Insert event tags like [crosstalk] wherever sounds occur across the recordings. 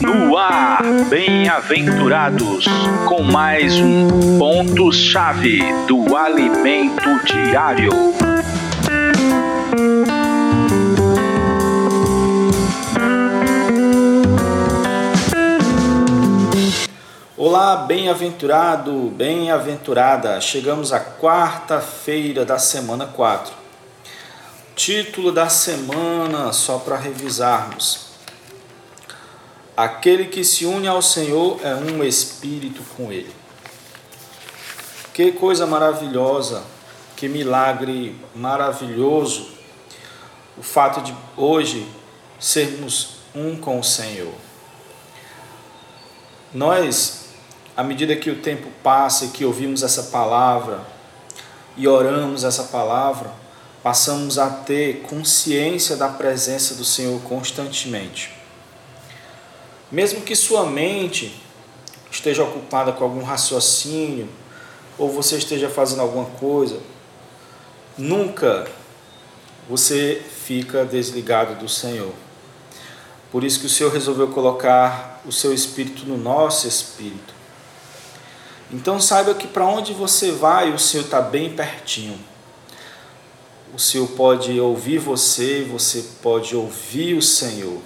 No ar, bem-aventurados, com mais um ponto-chave do alimento diário. Olá, bem-aventurado, bem-aventurada. Chegamos à quarta-feira da semana 4. Título da semana, só para revisarmos. Aquele que se une ao Senhor é um espírito com ele. Que coisa maravilhosa, que milagre maravilhoso o fato de hoje sermos um com o Senhor. Nós à medida que o tempo passa e que ouvimos essa palavra e oramos essa palavra, passamos a ter consciência da presença do Senhor constantemente. Mesmo que sua mente esteja ocupada com algum raciocínio, ou você esteja fazendo alguma coisa, nunca você fica desligado do Senhor. Por isso que o Senhor resolveu colocar o seu espírito no nosso espírito então saiba que para onde você vai, o Senhor está bem pertinho. O Senhor pode ouvir você, você pode ouvir o Senhor.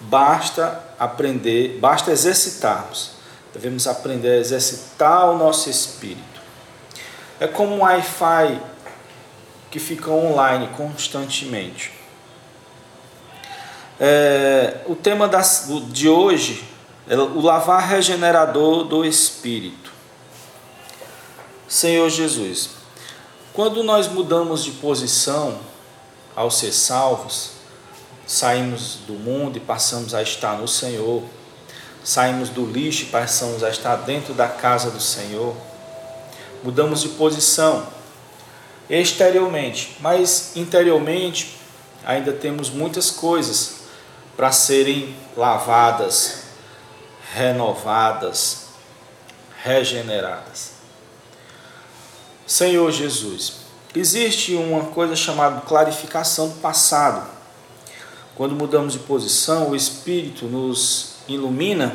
Basta aprender, basta exercitarmos. Devemos aprender a exercitar o nosso espírito. É como um Wi-Fi que fica online constantemente. É, o tema das, de hoje o lavar regenerador do espírito. Senhor Jesus, quando nós mudamos de posição ao ser salvos, saímos do mundo e passamos a estar no Senhor, saímos do lixo e passamos a estar dentro da casa do Senhor, mudamos de posição exteriormente, mas interiormente ainda temos muitas coisas para serem lavadas, renovadas, regeneradas. Senhor Jesus, existe uma coisa chamada clarificação do passado. Quando mudamos de posição, o Espírito nos ilumina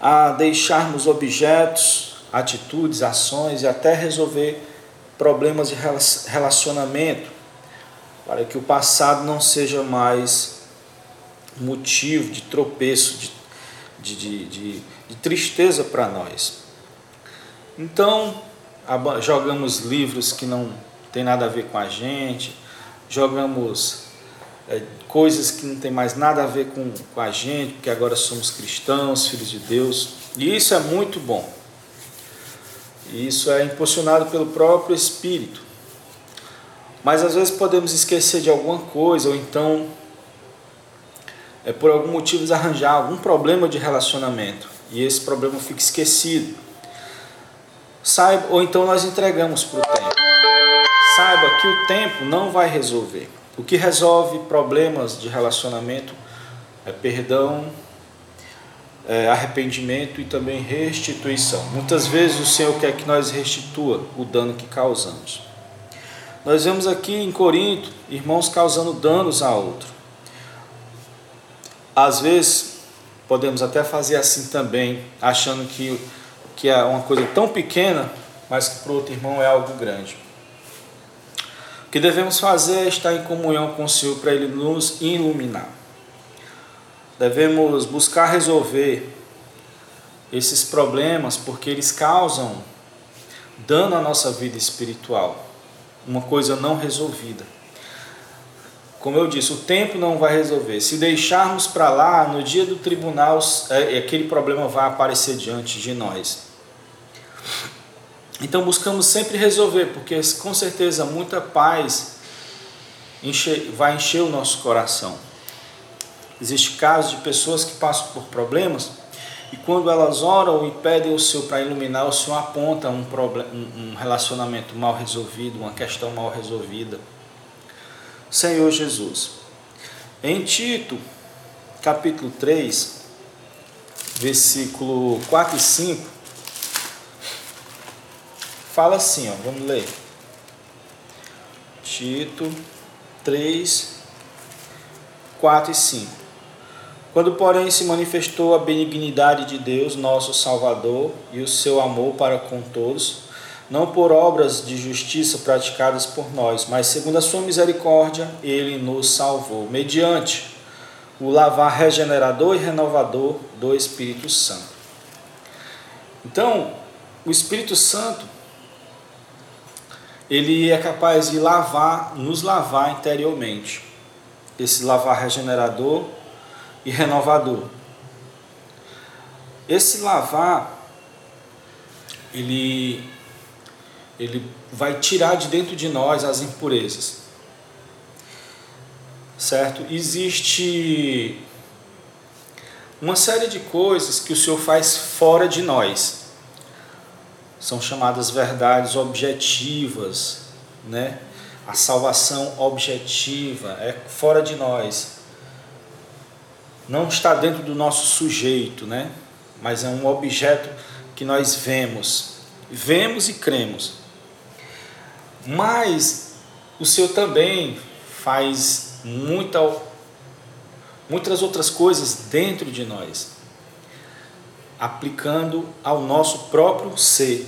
a deixarmos objetos, atitudes, ações e até resolver problemas de relacionamento, para que o passado não seja mais motivo de tropeço, de de, de, de, tristeza para nós. Então, jogamos livros que não tem nada a ver com a gente, jogamos é, coisas que não tem mais nada a ver com, com a gente, porque agora somos cristãos, filhos de Deus, e isso é muito bom. E isso é impulsionado pelo próprio Espírito. Mas às vezes podemos esquecer de alguma coisa, ou então é por algum motivo arranjar algum problema de relacionamento e esse problema fica esquecido. Saiba, ou então nós entregamos para o tempo. Saiba que o tempo não vai resolver. O que resolve problemas de relacionamento é perdão, é arrependimento e também restituição. Muitas vezes o Senhor quer que nós restitua o dano que causamos. Nós vemos aqui em Corinto irmãos causando danos a outro. Às vezes, podemos até fazer assim também, achando que, que é uma coisa tão pequena, mas que para o outro irmão é algo grande. O que devemos fazer é estar em comunhão com o Senhor para Ele nos iluminar. Devemos buscar resolver esses problemas porque eles causam dano à nossa vida espiritual, uma coisa não resolvida. Como eu disse, o tempo não vai resolver. Se deixarmos para lá, no dia do tribunal, é, aquele problema vai aparecer diante de nós. Então buscamos sempre resolver, porque com certeza muita paz enche, vai encher o nosso coração. Existe casos de pessoas que passam por problemas e quando elas oram e pedem o Senhor para iluminar, o Senhor aponta um, um relacionamento mal resolvido, uma questão mal resolvida. Senhor Jesus. Em Tito, capítulo 3, versículo 4 e 5, fala assim, ó, vamos ler. Tito 3, 4 e 5. Quando, porém, se manifestou a benignidade de Deus, nosso Salvador, e o seu amor para com todos, não por obras de justiça praticadas por nós, mas segundo a sua misericórdia, ele nos salvou, mediante o lavar regenerador e renovador do Espírito Santo. Então, o Espírito Santo ele é capaz de lavar, nos lavar interiormente. Esse lavar regenerador e renovador. Esse lavar ele ele vai tirar de dentro de nós as impurezas. Certo? Existe uma série de coisas que o Senhor faz fora de nós. São chamadas verdades objetivas, né? A salvação objetiva é fora de nós. Não está dentro do nosso sujeito, né? Mas é um objeto que nós vemos. Vemos e cremos. Mas o Senhor também faz muita, muitas outras coisas dentro de nós, aplicando ao nosso próprio ser.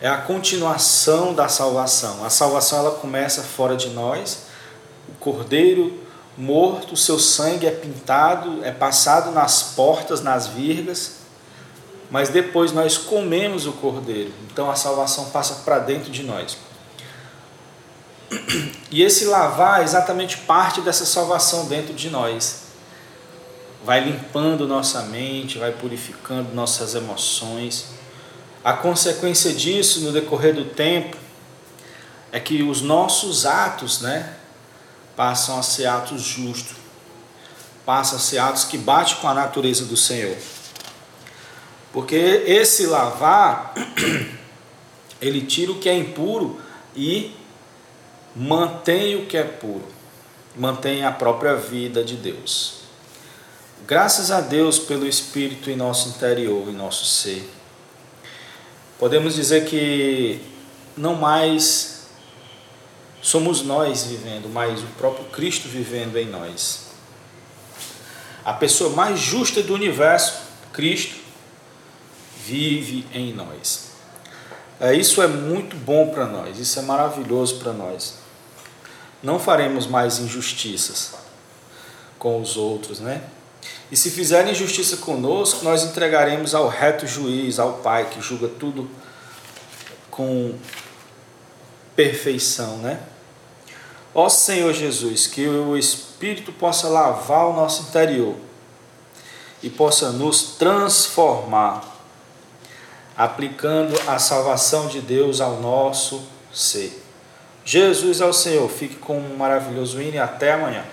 É a continuação da salvação. A salvação ela começa fora de nós. O cordeiro morto, seu sangue é pintado, é passado nas portas, nas virgas mas depois nós comemos o cordeiro. Então a salvação passa para dentro de nós. E esse lavar é exatamente parte dessa salvação dentro de nós. Vai limpando nossa mente, vai purificando nossas emoções. A consequência disso no decorrer do tempo é que os nossos atos, né, passam a ser atos justos. Passam a ser atos que batem com a natureza do Senhor. Porque esse lavar, [clears throat] ele tira o que é impuro e mantém o que é puro. Mantém a própria vida de Deus. Graças a Deus pelo Espírito em nosso interior, em nosso ser. Podemos dizer que não mais somos nós vivendo, mas o próprio Cristo vivendo em nós. A pessoa mais justa do universo, Cristo, vive em nós. É, isso é muito bom para nós, isso é maravilhoso para nós. Não faremos mais injustiças com os outros, né? E se fizerem injustiça conosco, nós entregaremos ao reto juiz, ao Pai que julga tudo com perfeição, né? Ó Senhor Jesus, que o Espírito possa lavar o nosso interior e possa nos transformar aplicando a salvação de Deus ao nosso ser. Jesus é o Senhor. Fique com um maravilhoso hino e até amanhã.